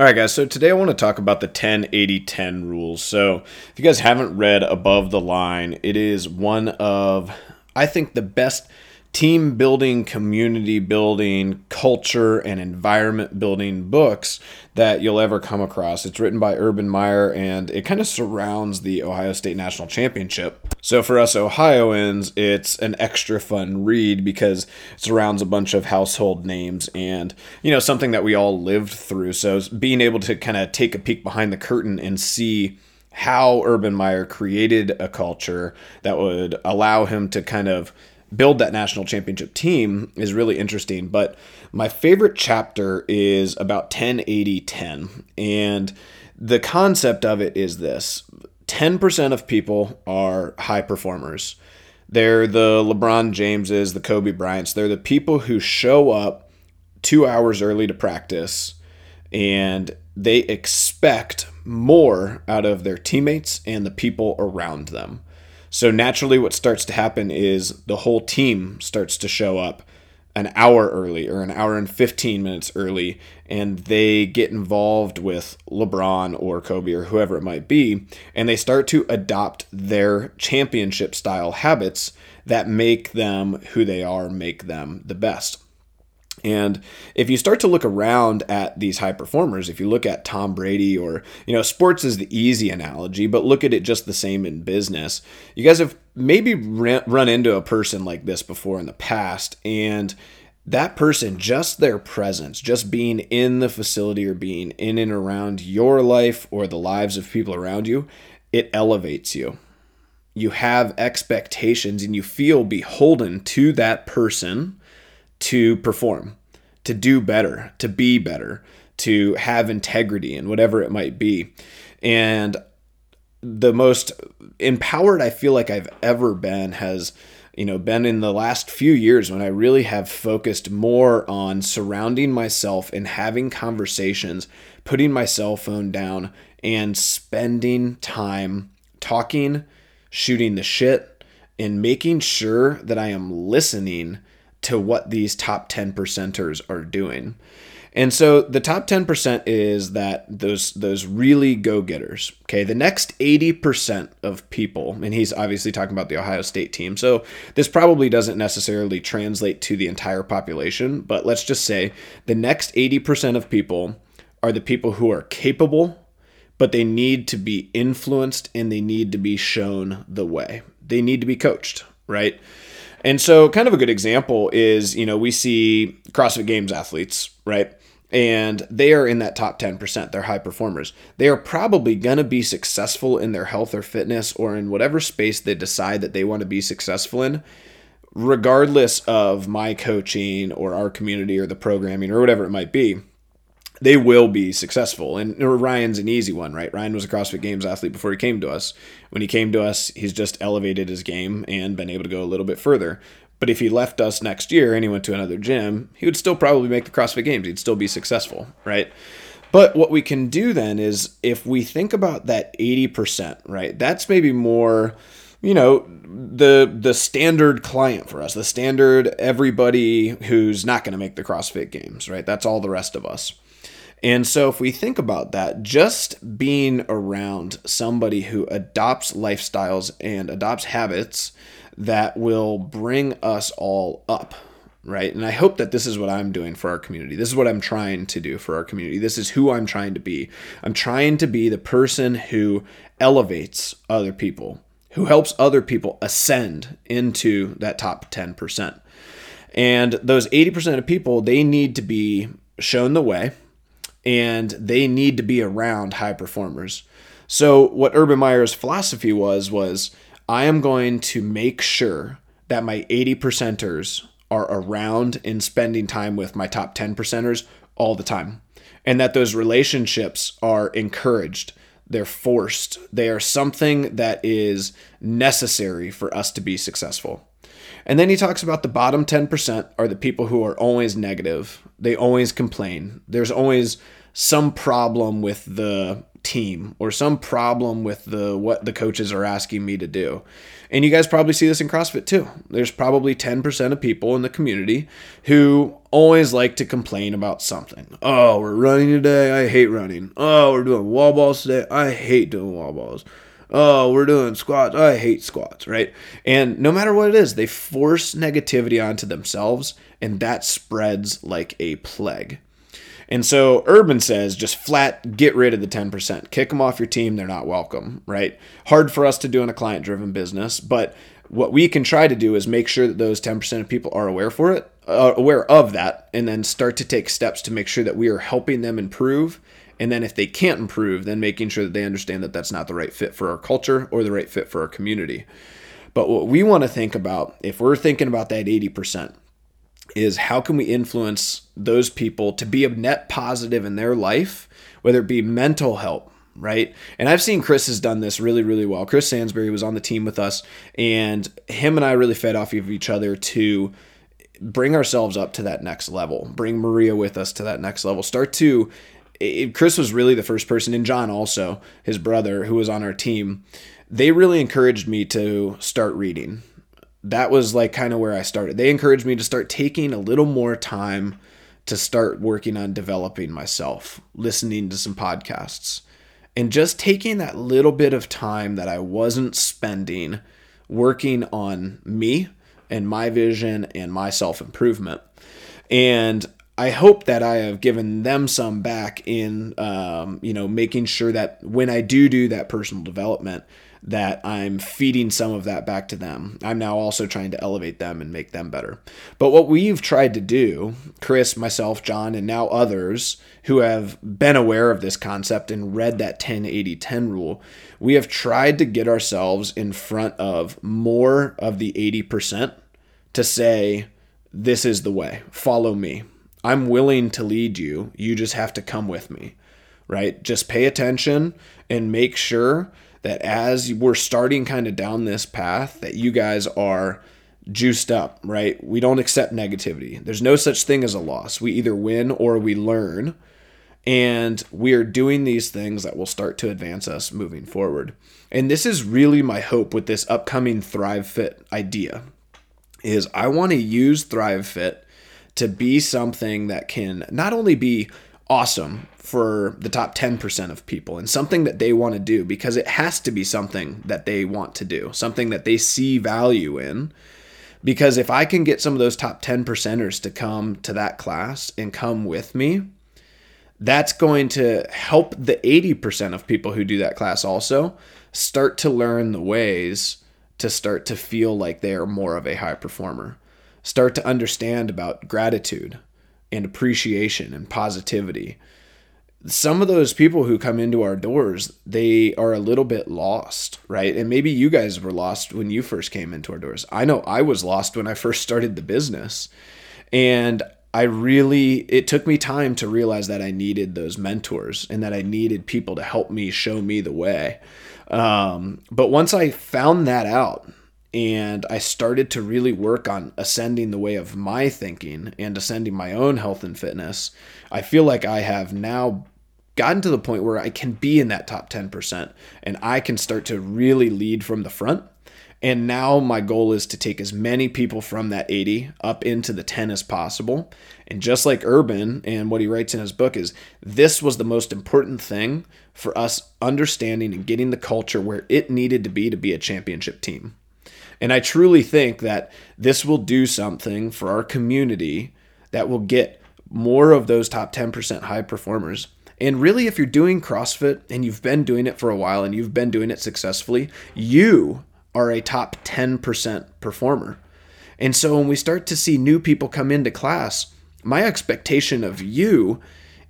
All right, guys. So today I want to talk about the 10 80 10 rules. So if you guys haven't read Above the Line, it is one of, I think, the best team building, community building, culture, and environment building books that you'll ever come across. It's written by Urban Meyer and it kind of surrounds the Ohio State National Championship. So for us Ohioans, it's an extra fun read because it surrounds a bunch of household names and, you know, something that we all lived through. So being able to kind of take a peek behind the curtain and see how Urban Meyer created a culture that would allow him to kind of build that national championship team is really interesting. But my favorite chapter is about 10 80 10. And the concept of it is this 10% of people are high performers. They're the LeBron Jameses, the Kobe Bryants. They're the people who show up two hours early to practice and they expect more out of their teammates and the people around them. So naturally, what starts to happen is the whole team starts to show up an hour early or an hour and 15 minutes early, and they get involved with LeBron or Kobe or whoever it might be, and they start to adopt their championship style habits that make them who they are, make them the best. And if you start to look around at these high performers, if you look at Tom Brady or, you know, sports is the easy analogy, but look at it just the same in business. You guys have maybe run into a person like this before in the past, and that person, just their presence, just being in the facility or being in and around your life or the lives of people around you, it elevates you. You have expectations and you feel beholden to that person to perform, to do better, to be better, to have integrity and whatever it might be. And the most empowered I feel like I've ever been has you know been in the last few years when I really have focused more on surrounding myself and having conversations, putting my cell phone down and spending time talking, shooting the shit and making sure that I am listening to what these top 10 percenters are doing. And so the top 10% is that those those really go-getters. Okay, the next 80% of people, and he's obviously talking about the Ohio State team. So this probably doesn't necessarily translate to the entire population, but let's just say the next 80% of people are the people who are capable, but they need to be influenced and they need to be shown the way. They need to be coached, right? And so, kind of a good example is, you know, we see CrossFit Games athletes, right? And they are in that top 10%. They're high performers. They are probably going to be successful in their health or fitness or in whatever space they decide that they want to be successful in, regardless of my coaching or our community or the programming or whatever it might be they will be successful. And Ryan's an easy one, right? Ryan was a CrossFit Games athlete before he came to us. When he came to us, he's just elevated his game and been able to go a little bit further. But if he left us next year and he went to another gym, he would still probably make the CrossFit Games. He'd still be successful, right? But what we can do then is if we think about that 80%, right? That's maybe more you know the the standard client for us the standard everybody who's not going to make the crossfit games right that's all the rest of us and so, if we think about that, just being around somebody who adopts lifestyles and adopts habits that will bring us all up, right? And I hope that this is what I'm doing for our community. This is what I'm trying to do for our community. This is who I'm trying to be. I'm trying to be the person who elevates other people, who helps other people ascend into that top 10%. And those 80% of people, they need to be shown the way and they need to be around high performers. So what Urban Meyer's philosophy was was I am going to make sure that my 80 percenters are around and spending time with my top 10 percenters all the time. And that those relationships are encouraged. They're forced. They are something that is necessary for us to be successful. And then he talks about the bottom 10% are the people who are always negative. They always complain. There's always some problem with the team or some problem with the what the coaches are asking me to do. And you guys probably see this in CrossFit too. There's probably 10% of people in the community who always like to complain about something. Oh, we're running today. I hate running. Oh, we're doing wall balls today. I hate doing wall balls. Oh, we're doing squats. I hate squats, right? And no matter what it is, they force negativity onto themselves and that spreads like a plague. And so Urban says just flat get rid of the 10%. Kick them off your team. They're not welcome, right? Hard for us to do in a client driven business, but what we can try to do is make sure that those 10% of people are aware for it, uh, aware of that, and then start to take steps to make sure that we are helping them improve. And then if they can't improve, then making sure that they understand that that's not the right fit for our culture or the right fit for our community. But what we want to think about, if we're thinking about that 80%, is how can we influence those people to be a net positive in their life, whether it be mental help, right? And I've seen Chris has done this really, really well. Chris Sansbury was on the team with us, and him and I really fed off of each other to bring ourselves up to that next level, bring Maria with us to that next level, start to. It, Chris was really the first person, and John also, his brother, who was on our team. They really encouraged me to start reading that was like kind of where I started. They encouraged me to start taking a little more time to start working on developing myself, listening to some podcasts, and just taking that little bit of time that I wasn't spending working on me and my vision and my self improvement. And I hope that I have given them some back in, um, you know, making sure that when I do do that personal development, that I'm feeding some of that back to them. I'm now also trying to elevate them and make them better. But what we've tried to do, Chris, myself, John, and now others who have been aware of this concept and read that 10 80 10 rule, we have tried to get ourselves in front of more of the 80% to say, this is the way, follow me. I'm willing to lead you. You just have to come with me, right? Just pay attention and make sure that as we're starting kind of down this path, that you guys are juiced up, right? We don't accept negativity. There's no such thing as a loss. We either win or we learn. And we are doing these things that will start to advance us moving forward. And this is really my hope with this upcoming Thrive Fit idea is I want to use Thrive Fit to be something that can not only be awesome for the top 10% of people and something that they want to do because it has to be something that they want to do, something that they see value in. Because if I can get some of those top 10 percenters to come to that class and come with me, that's going to help the 80% of people who do that class also start to learn the ways to start to feel like they are more of a high performer. Start to understand about gratitude and appreciation and positivity some of those people who come into our doors, they are a little bit lost, right? And maybe you guys were lost when you first came into our doors. I know I was lost when I first started the business. And I really, it took me time to realize that I needed those mentors and that I needed people to help me show me the way. Um, but once I found that out, and I started to really work on ascending the way of my thinking and ascending my own health and fitness. I feel like I have now gotten to the point where I can be in that top 10% and I can start to really lead from the front. And now my goal is to take as many people from that 80 up into the 10 as possible. And just like Urban and what he writes in his book is this was the most important thing for us understanding and getting the culture where it needed to be to be a championship team. And I truly think that this will do something for our community that will get more of those top 10% high performers and really, if you're doing CrossFit and you've been doing it for a while and you've been doing it successfully, you are a top 10% performer. And so when we start to see new people come into class, my expectation of you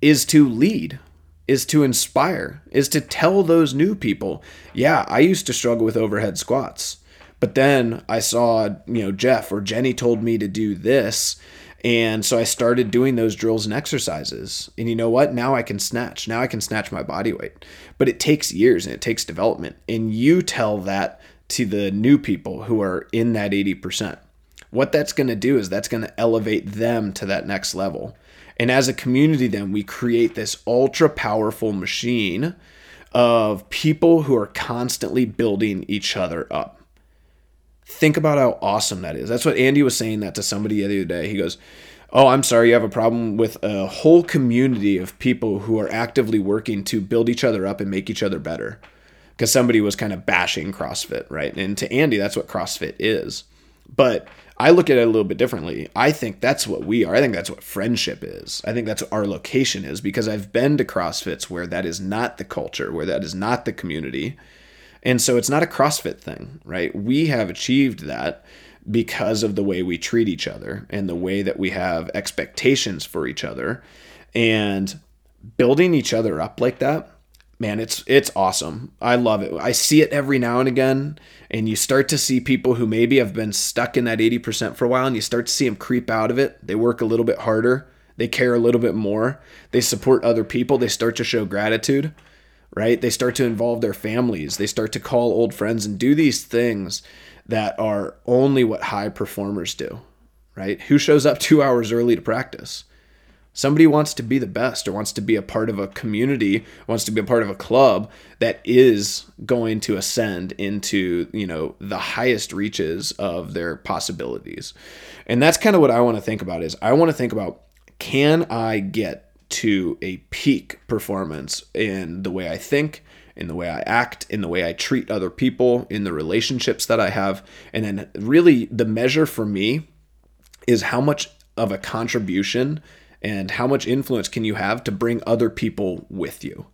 is to lead, is to inspire, is to tell those new people, yeah, I used to struggle with overhead squats. But then I saw, you know, Jeff or Jenny told me to do this and so I started doing those drills and exercises. And you know what? Now I can snatch. Now I can snatch my body weight. But it takes years and it takes development. And you tell that to the new people who are in that 80%. What that's going to do is that's going to elevate them to that next level. And as a community, then we create this ultra powerful machine of people who are constantly building each other up. Think about how awesome that is. That's what Andy was saying that to somebody the other day. He goes, Oh, I'm sorry, you have a problem with a whole community of people who are actively working to build each other up and make each other better. Because somebody was kind of bashing CrossFit, right? And to Andy, that's what CrossFit is. But I look at it a little bit differently. I think that's what we are. I think that's what friendship is. I think that's what our location is because I've been to CrossFits where that is not the culture, where that is not the community. And so it's not a CrossFit thing, right? We have achieved that because of the way we treat each other and the way that we have expectations for each other. And building each other up like that man it's it's awesome. I love it. I see it every now and again. And you start to see people who maybe have been stuck in that 80% for a while and you start to see them creep out of it. They work a little bit harder. They care a little bit more. They support other people. They start to show gratitude right they start to involve their families they start to call old friends and do these things that are only what high performers do, right? Who shows up two hours early to practice? Somebody wants to be the best or wants to be a part of a community, wants to be a part of a club that is going to ascend into, you know, the highest reaches of their possibilities. And that's kind of what I want to think about is I want to think about can I get to a peak performance in the way I think, in the way I act, in the way I treat other people, in the relationships that I have. And then, really, the measure for me is how much of a contribution and how much influence can you have to bring other people with you,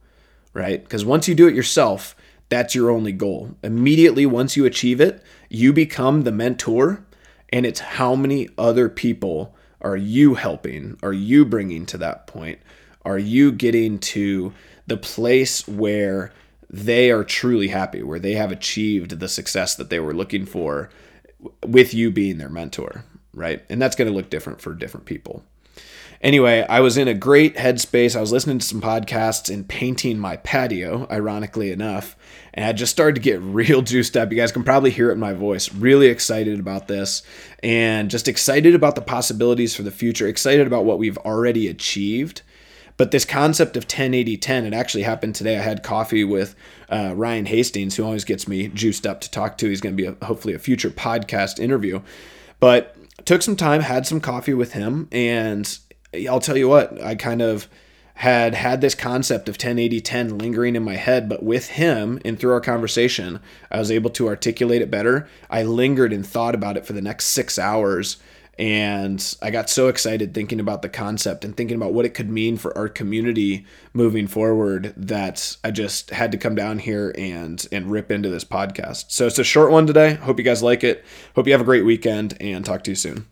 right? Because once you do it yourself, that's your only goal. Immediately, once you achieve it, you become the mentor, and it's how many other people are you helping? Are you bringing to that point? Are you getting to the place where they are truly happy, where they have achieved the success that they were looking for with you being their mentor, right? And that's going to look different for different people. Anyway, I was in a great headspace. I was listening to some podcasts and painting my patio, ironically enough, and I just started to get real juiced up. You guys can probably hear it in my voice. Really excited about this and just excited about the possibilities for the future, excited about what we've already achieved but this concept of 10 80 10, it actually happened today. I had coffee with uh, Ryan Hastings, who always gets me juiced up to talk to. He's going to be a, hopefully a future podcast interview. But took some time, had some coffee with him, and I'll tell you what, I kind of had had this concept of 10 80 10 lingering in my head but with him and through our conversation i was able to articulate it better i lingered and thought about it for the next six hours and I got so excited thinking about the concept and thinking about what it could mean for our community moving forward that I just had to come down here and and rip into this podcast. So it's a short one today. Hope you guys like it. Hope you have a great weekend and talk to you soon.